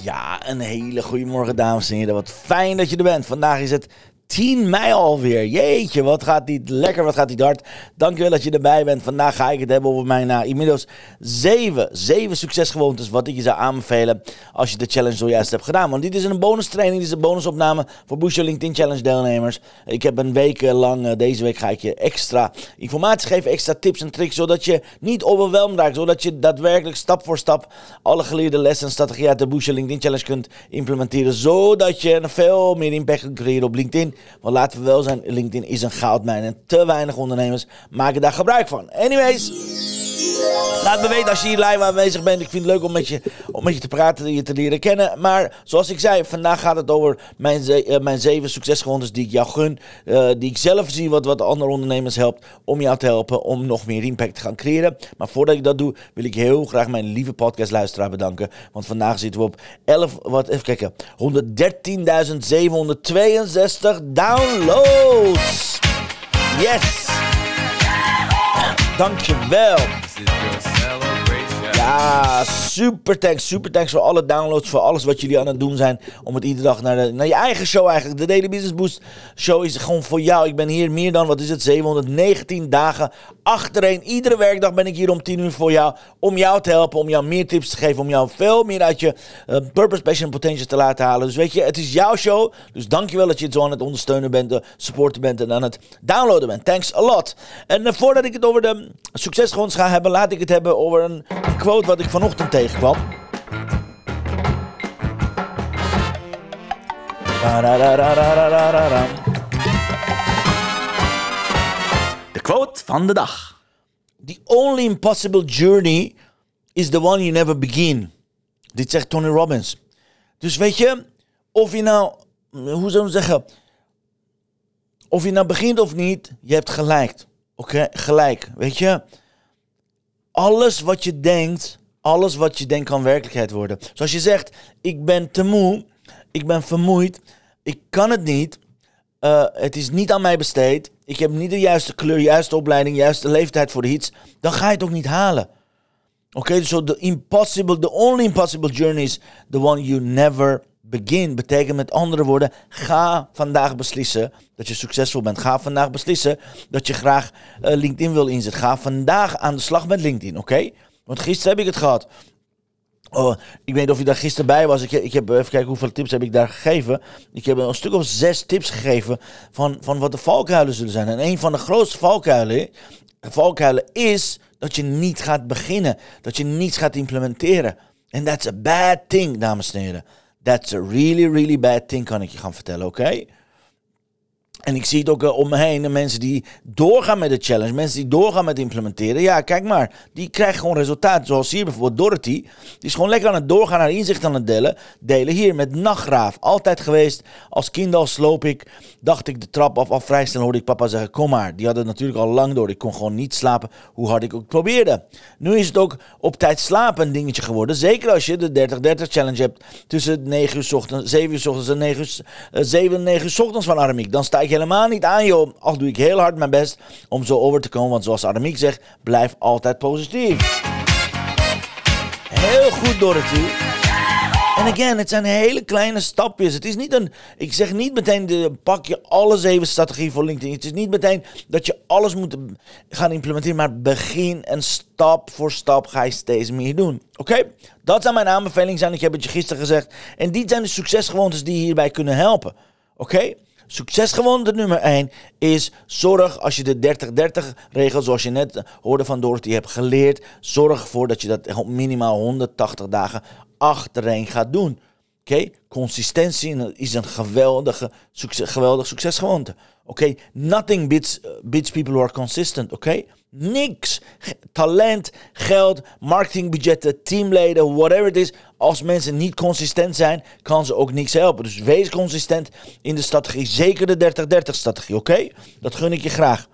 Ja, een hele goede morgen dames en heren. Wat fijn dat je er bent. Vandaag is het 10 mei alweer. Jeetje, wat gaat dit lekker, wat gaat dit hard. Dankjewel dat je erbij bent. Vandaag ga ik het hebben over mijn uh, inmiddels 7, 7 succesgewoontes. Wat ik je zou aanbevelen als je de challenge zojuist hebt gedaan. Want dit is een bonus training, dit is een bonusopname voor Boost LinkedIn Challenge deelnemers. Ik heb een week lang, uh, deze week ga ik je extra informatie geven, extra tips en tricks. Zodat je niet overweldigd raakt. Zodat je daadwerkelijk stap voor stap alle geleerde lessen en strategieën uit de Boost LinkedIn Challenge kunt implementeren. Zodat je veel meer impact kunt creëren op LinkedIn. Want laten we wel zijn, LinkedIn is een goudmijn en te weinig ondernemers maken daar gebruik van. Anyways, laat me weten als je hier live aanwezig bent. Ik vind het leuk om met je, om met je te praten, je te leren kennen. Maar zoals ik zei, vandaag gaat het over mijn, ze, uh, mijn zeven succesgewoontes die ik jou gun. Uh, die ik zelf zie wat, wat andere ondernemers helpt om jou te helpen om nog meer impact te gaan creëren. Maar voordat ik dat doe, wil ik heel graag mijn lieve podcastluisteraar bedanken. Want vandaag zitten we op 11, wat, even kijken, 113.762 downloads. Yes! Dankjewel. Ja, super thanks. Super thanks voor alle downloads, voor alles wat jullie aan het doen zijn. Om het iedere dag naar, de, naar je eigen show eigenlijk. De Daily Business Boost show is gewoon voor jou. Ik ben hier meer dan, wat is het, 719 dagen achtereen. Iedere werkdag ben ik hier om 10 uur voor jou. Om jou te helpen, om jou meer tips te geven. Om jou veel meer uit je uh, purpose, passion en potential te laten halen. Dus weet je, het is jouw show. Dus dankjewel dat je het zo aan het ondersteunen bent, de supporter bent en aan het downloaden bent. Thanks a lot. En uh, voordat ik het over de succesgewoons ga hebben, laat ik het hebben over een quote wat ik vanochtend tegenkwam. De quote van de dag. The only impossible journey is the one you never begin. Dit zegt Tony Robbins. Dus weet je, of je nou, hoe zou je zeggen, of je nou begint of niet, je hebt gelijk. Oké, okay? gelijk. Weet je, alles wat je denkt, alles wat je denkt kan werkelijkheid worden. Zoals je zegt, ik ben te moe, ik ben vermoeid, ik kan het niet, uh, het is niet aan mij besteed, ik heb niet de juiste kleur, juiste opleiding, juiste leeftijd voor iets, dan ga je het ook niet halen. Oké, dus so the impossible, the only impossible journey is the one you never begin. Betekent met andere woorden, ga vandaag beslissen dat je succesvol bent. Ga vandaag beslissen dat je graag uh, LinkedIn wil inzetten. Ga vandaag aan de slag met LinkedIn, oké? Want gisteren heb ik het gehad. Oh, ik weet niet of je daar gisteren bij was. Ik, ik heb even kijken hoeveel tips heb ik daar gegeven. Ik heb een stuk of zes tips gegeven van, van wat de valkuilen zullen zijn. En een van de grootste valkuilen, valkuilen is dat je niet gaat beginnen. Dat je niets gaat implementeren. En that's a bad thing, dames en heren. That's a really, really bad thing, kan ik je gaan vertellen, oké? Okay? En ik zie het ook uh, om me heen, de mensen die doorgaan met de challenge, mensen die doorgaan met implementeren. Ja, kijk maar, die krijgen gewoon resultaten. Zoals hier bijvoorbeeld Dorothy. Die is gewoon lekker aan het doorgaan, haar inzicht aan het delen. Delen hier met nachtgraaf. Altijd geweest. Als kind al sloop ik, dacht ik de trap af. Al vrij snel hoorde ik papa zeggen, kom maar. Die had het natuurlijk al lang door. Ik kon gewoon niet slapen, hoe hard ik ook probeerde. Nu is het ook op tijd slapen een dingetje geworden. Zeker als je de 30-30 challenge hebt tussen 9 uur ochtends, 7 uur ochtends en 9 uur, uh, 7 en 9 uur s ochtends van Aramiek. Dan sta ik helemaal niet aan, joh. Al doe ik heel hard mijn best om zo over te komen. Want zoals Aramiek zegt, blijf altijd positief. Heel goed, Dorothy. En again, het zijn hele kleine stapjes. Het is niet een. Ik zeg niet meteen. De, pak je alle zeven strategieën voor LinkedIn. Het is niet meteen dat je alles moet gaan implementeren. Maar begin en stap voor stap ga je steeds meer doen. Oké? Dat zou mijn aanbeveling zijn. Ik heb het je gisteren gezegd. En die zijn de succesgewoontes die hierbij kunnen helpen. Oké? Succesgewoonte nummer 1 is zorg als je de 30-30 regel, zoals je net hoorde van Dorothy, hebt geleerd. Zorg ervoor dat je dat minimaal 180 dagen achtereen gaat doen. Oké, consistentie is een geweldige, geweldig succesgewoonte. Oké, nothing beats, beats people who are consistent. Oké? Niks. Talent, geld, marketingbudgetten, teamleden, whatever het is. Als mensen niet consistent zijn, kan ze ook niks helpen. Dus wees consistent in de strategie. Zeker de 30-30 strategie, oké? Dat gun ik je graag.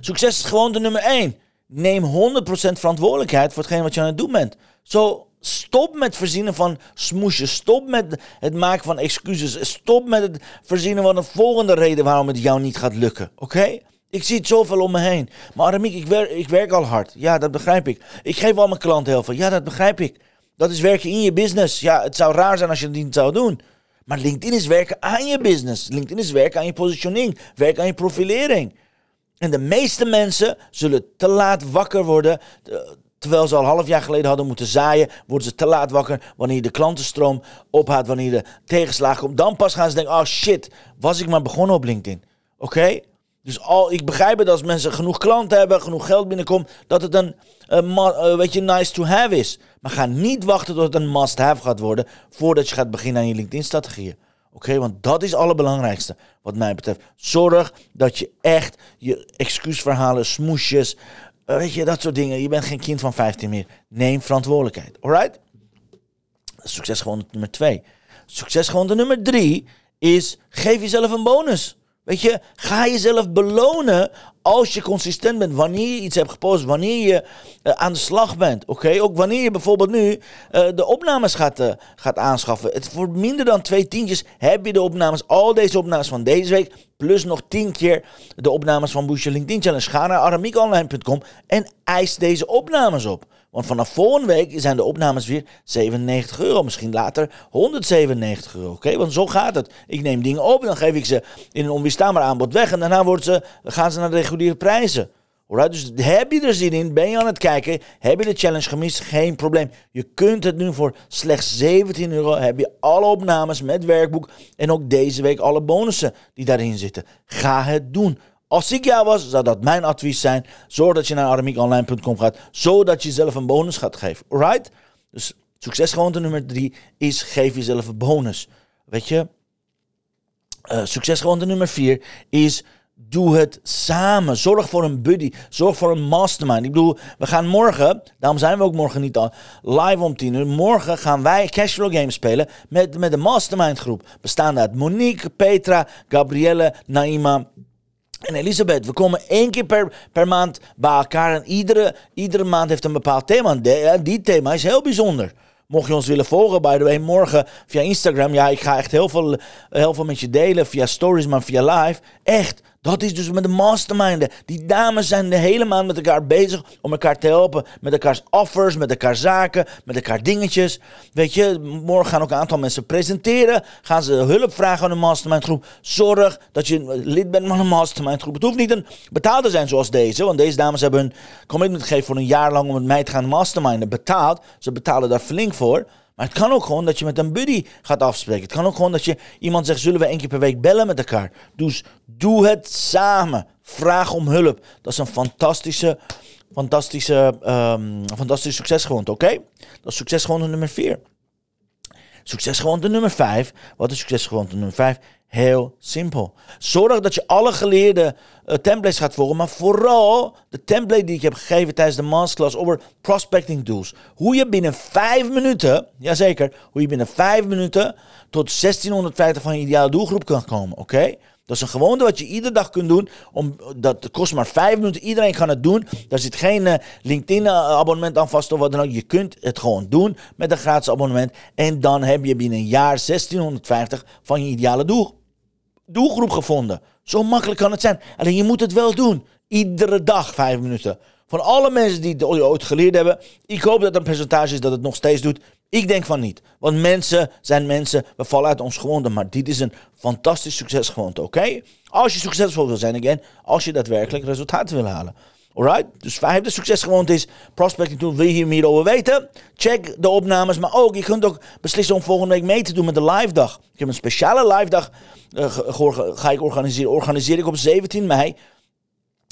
Succes is gewoon de nummer 1. Neem 100% verantwoordelijkheid voor hetgeen wat je aan het doen bent. Zo Stop met verzinnen van smoesjes. Stop met het maken van excuses. Stop met het verzinnen van een volgende reden waarom het jou niet gaat lukken. Oké? Ik zie het zoveel om me heen. Maar Aramiek, ik werk, ik werk al hard. Ja, dat begrijp ik. Ik geef al mijn klanten heel veel. Ja, dat begrijp ik. Dat is werken in je business. Ja, het zou raar zijn als je het niet zou doen. Maar LinkedIn is werken aan je business. LinkedIn is werken aan je positioning. Werken aan je profilering. En de meeste mensen zullen te laat wakker worden. Terwijl ze al half jaar geleden hadden moeten zaaien, worden ze te laat wakker wanneer de klantenstroom ophoudt, wanneer de tegenslagen komt. Dan pas gaan ze denken, oh shit, was ik maar begonnen op LinkedIn. Oké? Dus al, ik begrijp het als mensen genoeg klanten hebben, genoeg geld binnenkomt, dat het een, een, weet je, nice to have is. Maar ga niet wachten tot het een must have gaat worden voordat je gaat beginnen aan je LinkedIn-strategieën. Oké, want dat is het allerbelangrijkste wat mij betreft. Zorg dat je echt je excuusverhalen, smoesjes, eh, weet je, dat soort dingen. Je bent geen kind van 15 meer. Neem verantwoordelijkheid. Alright? Succes gewoon nummer 2. Succes gewoon nummer 3 is geef jezelf een bonus. Weet je, ga jezelf belonen als je consistent bent. Wanneer je iets hebt gepost, wanneer je uh, aan de slag bent. Oké, ook wanneer je bijvoorbeeld nu uh, de opnames gaat, uh, gaat aanschaffen. Het, voor minder dan twee tientjes heb je de opnames, al deze opnames van deze week. Plus nog tien keer de opnames van Boost LinkedIn Challenge. Ga naar aramiekonline.com en eis deze opnames op. Want vanaf volgende week zijn de opnames weer 97 euro. Misschien later 197 euro. Oké, want zo gaat het. Ik neem dingen op en dan geef ik ze in een onweerstaanbaar aanbod weg. En daarna ze, gaan ze naar de reguliere prijzen. Alright, dus heb je er zin in? Ben je aan het kijken? Heb je de challenge gemist? Geen probleem. Je kunt het nu voor slechts 17 euro. Heb je alle opnames met werkboek. En ook deze week alle bonussen die daarin zitten. Ga het doen. Als ik jou was, zou dat mijn advies zijn. Zorg dat je naar aramiekonline.com gaat, zodat je zelf een bonus gaat geven. Alright? Dus succesgewoonte nummer drie is geef jezelf een bonus. Weet je? Uh, succesgewoonte nummer vier is doe het samen. Zorg voor een buddy. Zorg voor een mastermind. Ik bedoel, we gaan morgen, daarom zijn we ook morgen niet al live om tien uur. Morgen gaan wij Cashflow Games spelen met, met de mastermind groep. Bestaande uit Monique, Petra, Gabrielle, Naima en Elisabeth, we komen één keer per, per maand bij elkaar en iedere, iedere maand heeft een bepaald thema. En die thema is heel bijzonder. Mocht je ons willen volgen, by the way, morgen via Instagram. Ja, ik ga echt heel veel, heel veel met je delen via stories, maar via live. Echt, dat is dus met de masterminden. Die dames zijn de hele maand met elkaar bezig om elkaar te helpen. Met elkaars offers, met elkaar zaken, met elkaar dingetjes. Weet je, morgen gaan ook een aantal mensen presenteren. Gaan ze hulp vragen aan een mastermind groep. Zorg dat je lid bent van een mastermind groep. Het hoeft niet een betaalde te zijn zoals deze. Want deze dames hebben hun commitment gegeven voor een jaar lang om met mij te gaan masterminden. Betaald. Ze betalen daar flink voor. Maar het kan ook gewoon dat je met een buddy gaat afspreken. Het kan ook gewoon dat je iemand zegt: zullen we één keer per week bellen met elkaar? Dus doe het samen. Vraag om hulp. Dat is een fantastische, fantastische, um, succesgewoonte. Oké? Dat is succesgewoonte nummer 4. Succesgewoonte nummer 5. Wat is succesgewoonte nummer 5? Heel simpel. Zorg dat je alle geleerde uh, templates gaat volgen, maar vooral de template die ik heb gegeven tijdens de masterclass over prospecting tools. Hoe je binnen 5 minuten, jazeker, hoe je binnen 5 minuten tot 1650 van je ideale doelgroep kan komen. Oké? Dat is een gewoonte wat je iedere dag kunt doen. Om, dat kost maar vijf minuten. Iedereen kan het doen. Daar zit geen uh, LinkedIn-abonnement aan vast of wat dan ook. Je kunt het gewoon doen met een gratis abonnement. En dan heb je binnen een jaar 1650 van je ideale doel, doelgroep gevonden. Zo makkelijk kan het zijn. Alleen je moet het wel doen. Iedere dag vijf minuten. Van alle mensen die het ooit geleerd hebben. Ik hoop dat een percentage is dat het nog steeds doet. Ik denk van niet. Want mensen zijn mensen. We vallen uit ons gewoonte. Maar dit is een fantastisch succesgewoonte. Oké? Als je succesvol wil zijn, again. Als je daadwerkelijk resultaten wil halen. Alright? Dus vijfde succesgewoonte is prospecting tool. Wil je hier meer over weten? Check de opnames. Maar ook, je kunt ook beslissen om volgende week mee te doen met de live dag. Ik heb een speciale live dag. Uh, ga ik organiseren. Organiseer ik op 17 mei.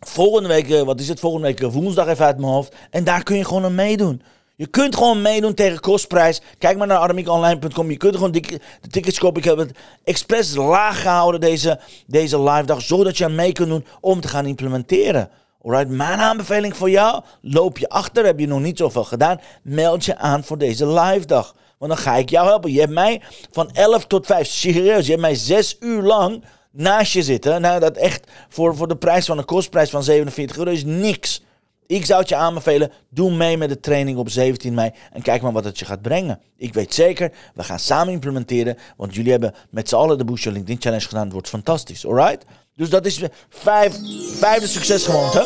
Volgende week, uh, wat is het? Volgende week uh, woensdag even uit mijn hoofd. En daar kun je gewoon aan meedoen. Je kunt gewoon meedoen tegen kostprijs. Kijk maar naar aramiekonline.com. Je kunt gewoon de tickets kopen. Ik heb het expres laag gehouden deze, deze live dag. Zodat je mee kunt doen om te gaan implementeren. Alright, mijn aanbeveling voor jou, loop je achter, heb je nog niet zoveel gedaan, meld je aan voor deze live dag. Want dan ga ik jou helpen. Je hebt mij van 11 tot 5, serieus, je hebt mij 6 uur lang naast je zitten. Nou, dat echt voor, voor de prijs van een kostprijs van 47 euro is niks. Ik zou het je aanbevelen, doe mee met de training op 17 mei en kijk maar wat het je gaat brengen. Ik weet zeker, we gaan samen implementeren, want jullie hebben met z'n allen de Your LinkedIn Challenge gedaan. Het wordt fantastisch, alright? Dus dat is vijf, vijfde succesgewoonte.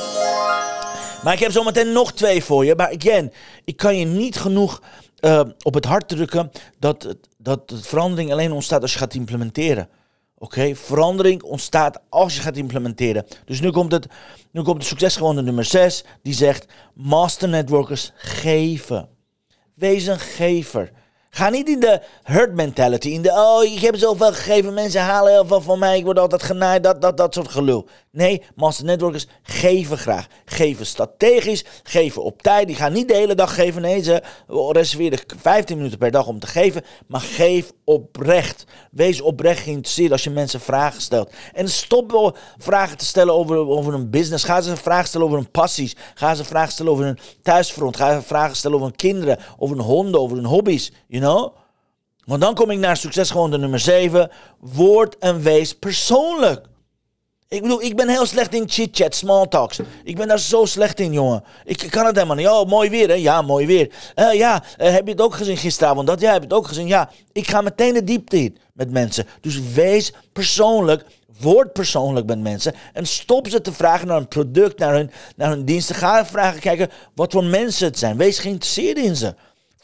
Maar ik heb zometeen nog twee voor je. Maar again, ik kan je niet genoeg uh, op het hart drukken dat, dat de verandering alleen ontstaat als je gaat implementeren. Oké, verandering ontstaat als je gaat implementeren. Dus nu komt, het, nu komt de succesgewone nummer 6, die zegt: Master networkers geven. Wees een gever. Ga niet in de hurt mentality. In de, oh, ik heb zoveel gegeven. Mensen halen heel veel van mij. Ik word altijd genaaid. Dat, dat, dat soort gelul. Nee, master networkers geven graag. Geven strategisch. Geven op tijd. Die gaan niet de hele dag geven. Nee, ze reserveren 15 minuten per dag om te geven. Maar geef oprecht. Wees oprecht geïnteresseerd als je mensen vragen stelt. En stop vragen te stellen over, over een business. Ga ze vragen stellen over hun passies. Ga ze vragen stellen over hun thuisfront. Ga ze vragen stellen over hun kinderen. Over hun honden. Over hun hobby's. You know? Want dan kom ik naar succes gewoon de nummer 7. Word en wees persoonlijk. Ik bedoel, ik ben heel slecht in chit-chat, small talks. Ik ben daar zo slecht in, jongen. Ik kan het helemaal niet. Oh, mooi weer, hè? Ja, mooi weer. Uh, ja, uh, heb je het ook gezien gisteravond? Dat, ja, heb je het ook gezien? Ja, ik ga meteen de diepte in met mensen. Dus wees persoonlijk. Word persoonlijk met mensen. En stop ze te vragen naar een product, naar hun, naar hun diensten. Ga vragen kijken wat voor mensen het zijn. Wees geïnteresseerd in ze.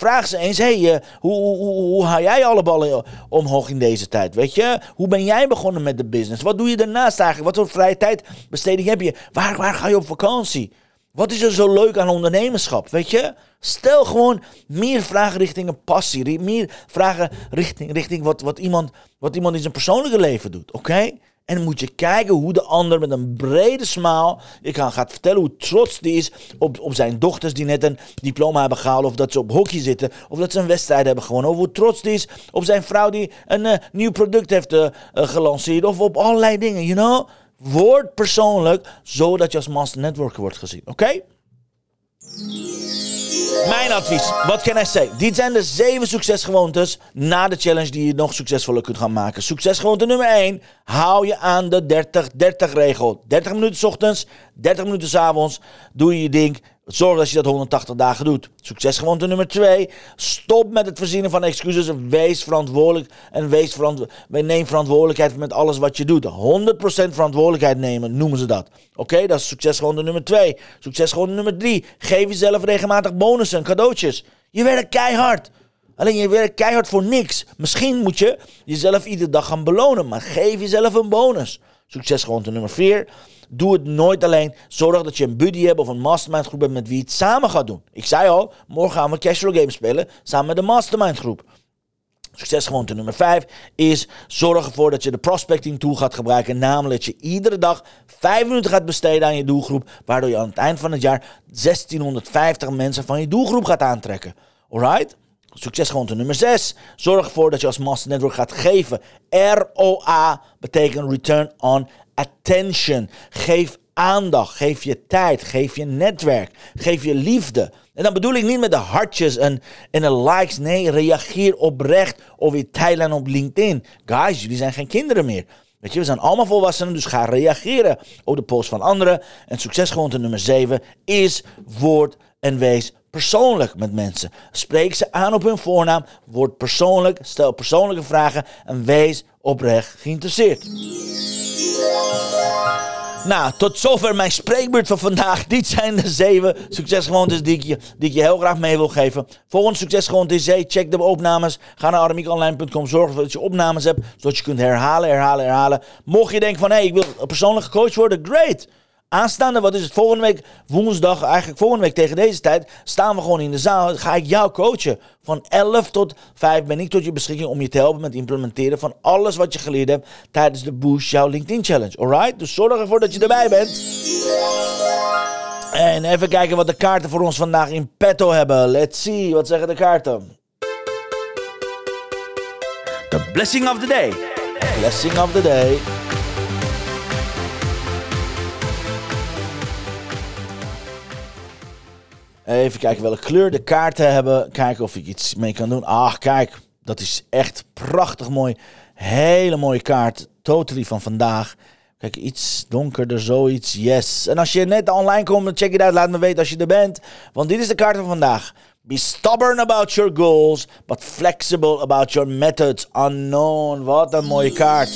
Vraag ze eens, hey, uh, hoe, hoe, hoe, hoe haal jij alle ballen omhoog in deze tijd? Weet je, hoe ben jij begonnen met de business? Wat doe je daarnaast eigenlijk? Wat voor vrije tijdbesteding heb je? Waar, waar ga je op vakantie? Wat is er zo leuk aan ondernemerschap? Weet je, stel gewoon meer vragen richting een passie. Meer vragen richting, richting wat, wat, iemand, wat iemand in zijn persoonlijke leven doet. Oké? En moet je kijken hoe de ander met een brede smaal je kan, gaat vertellen hoe trots die is op, op zijn dochters die net een diploma hebben gehaald. Of dat ze op hockey zitten. Of dat ze een wedstrijd hebben gewonnen. Of hoe trots die is op zijn vrouw die een uh, nieuw product heeft uh, gelanceerd. Of op allerlei dingen, you know. Word persoonlijk, zodat je als master networker wordt gezien. Oké? Mijn advies, wat kan ik zeggen? Dit zijn de zeven succesgewoontes na de challenge die je nog succesvoller kunt gaan maken. Succesgewoonte nummer 1, hou je aan de 30-30 regel. 30 minuten s ochtends, 30 minuten s avonds, doe je ding. Zorg dat je dat 180 dagen doet. Succesgewoonte nummer 2. Stop met het verzinnen van excuses. Wees verantwoordelijk. En wees neem verantwoordelijkheid met alles wat je doet. 100% verantwoordelijkheid nemen, noemen ze dat. Oké, dat is succesgewoonte nummer 2. Succesgewoonte nummer 3. Geef jezelf regelmatig bonussen, cadeautjes. Je werkt keihard. Alleen je werkt keihard voor niks. Misschien moet je jezelf iedere dag gaan belonen. Maar geef jezelf een bonus. Succesgewoonte nummer 4. Doe het nooit alleen. Zorg dat je een buddy hebt of een mastermind groep hebt met wie je het samen gaat doen. Ik zei al, morgen gaan we casual games spelen samen met de mastermind groep. Succesgewoonte nummer 5 is zorg ervoor dat je de prospecting tool gaat gebruiken. Namelijk dat je iedere dag 5 minuten gaat besteden aan je doelgroep. Waardoor je aan het eind van het jaar 1650 mensen van je doelgroep gaat aantrekken. Alright? Succesgewoonte nummer 6. Zorg ervoor dat je als Master Network gaat geven. ROA betekent Return on Attention. Geef aandacht, geef je tijd, geef je netwerk, geef je liefde. En dan bedoel ik niet met de hartjes en, en de likes. Nee, reageer oprecht op je tijdlijn op LinkedIn. Guys, jullie zijn geen kinderen meer. Weet je, we zijn allemaal volwassenen, dus ga reageren op de post van anderen. En succesgewoonte nummer 7 is woord en wees persoonlijk met mensen. Spreek ze aan op hun voornaam, word persoonlijk, stel persoonlijke vragen en wees oprecht geïnteresseerd. Nou, tot zover mijn spreekbeurt van vandaag. Dit zijn de zeven succesgewoontes die ik je, die ik je heel graag mee wil geven. Volgende succesgewoonte is, check de opnames. Ga naar armiekonline.com. Zorg dat je opnames hebt, zodat je kunt herhalen, herhalen, herhalen. Mocht je denken van, hé, hey, ik wil persoonlijk gecoacht worden, great. Aanstaande, wat is het, volgende week woensdag, eigenlijk volgende week tegen deze tijd, staan we gewoon in de zaal. Ga ik jou coachen. Van 11 tot 5 ben ik tot je beschikking om je te helpen met implementeren van alles wat je geleerd hebt tijdens de Boost Jouw LinkedIn Challenge. Alright? Dus zorg ervoor dat je erbij bent. En even kijken wat de kaarten voor ons vandaag in petto hebben. Let's see, wat zeggen de kaarten? The blessing of the day. Blessing of the day. Even kijken welke kleur de kaarten hebben. Kijken of ik iets mee kan doen. Ach, kijk. Dat is echt prachtig mooi. Hele mooie kaart. Totally van vandaag. Kijk, iets donkerder, zoiets. Yes. En als je net online komt, check het uit. Laat me weten als je er bent. Want dit is de kaart van vandaag. Be stubborn about your goals, but flexible about your methods. Unknown. Wat een mooie kaart.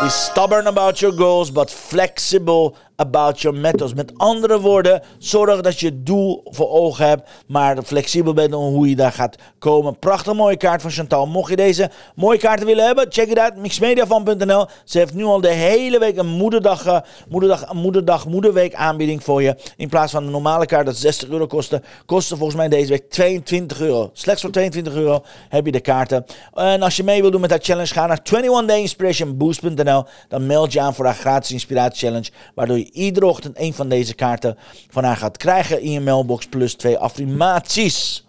Be stubborn about your goals, but flexible about your methods. Met andere woorden, zorg dat je doel voor ogen hebt, maar flexibel bent om hoe je daar gaat komen. Prachtig mooie kaart van Chantal. Mocht je deze mooie kaarten willen hebben, check het uit mixmediafan.nl. Ze heeft nu al de hele week een moederdag, uh, moederdag, moederdag, moederweek aanbieding voor je. In plaats van de normale kaart dat 60 euro kostte, kostte volgens mij deze week 22 euro. Slechts voor 22 euro heb je de kaarten. En als je mee wilt doen met dat challenge, ga naar 21dayinspirationboost.nl. Dan meld je aan voor haar gratis inspiratie challenge, waardoor je iedere ochtend een van deze kaarten van haar gaat krijgen in je mailbox plus twee affirmaties.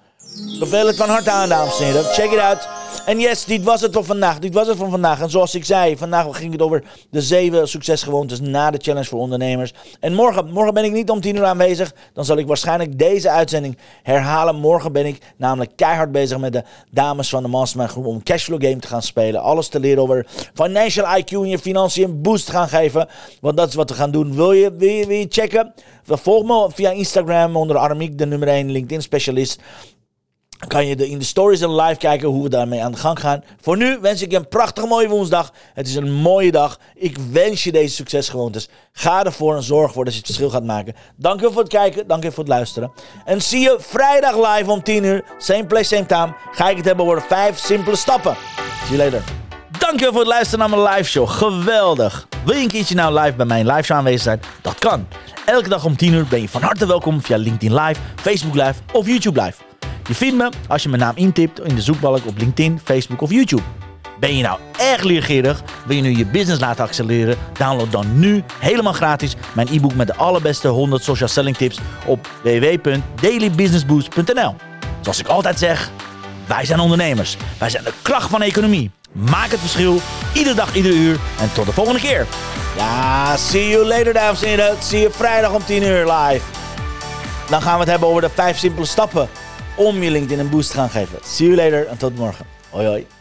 Beveel het van harte aan, dames en heren. Check it out. En yes, dit was het voor vandaag. Dit was het van vandaag. En zoals ik zei, vandaag ging het over de zeven succesgewoontes na de challenge voor ondernemers. En morgen, morgen ben ik niet om tien uur aanwezig. Dan zal ik waarschijnlijk deze uitzending herhalen. Morgen ben ik namelijk keihard bezig met de dames van de Mastermind Groep om Cashflow Game te gaan spelen. Alles te leren over financial IQ en je financiën een boost gaan geven. Want dat is wat we gaan doen. Wil je, wil je, wil je checken? Volg me via Instagram onder Armiek, de nummer 1 LinkedIn specialist kan je in de stories en live kijken hoe we daarmee aan de gang gaan. Voor nu wens ik je een prachtige mooie woensdag. Het is een mooie dag. Ik wens je deze succesgewoontes. Ga ervoor en zorg ervoor dat je het verschil gaat maken. Dank je voor het kijken. Dank je voor het luisteren. En zie je vrijdag live om 10 uur. Same place, same time. Ga ik het hebben over 5 simpele stappen. See you later. Dank je voor het luisteren naar mijn live show. Geweldig. Wil je een keertje nou live bij mijn live show aanwezig zijn? Dat kan. Elke dag om 10 uur ben je van harte welkom via LinkedIn Live, Facebook Live of YouTube Live. Je vindt me als je mijn naam intipt in de zoekbalk op LinkedIn, Facebook of YouTube. Ben je nou erg leergierig? Wil je nu je business laten accelereren? Download dan nu helemaal gratis mijn e-book met de allerbeste 100 social selling tips op www.dailybusinessboost.nl. Zoals ik altijd zeg, wij zijn ondernemers. Wij zijn de kracht van de economie. Maak het verschil, iedere dag, iedere uur. En tot de volgende keer. Ja, see you later, dames en heren. Zie je vrijdag om 10 uur live. Dan gaan we het hebben over de 5 simpele stappen om je LinkedIn een boost te gaan geven. See you later en tot morgen. Hoi hoi.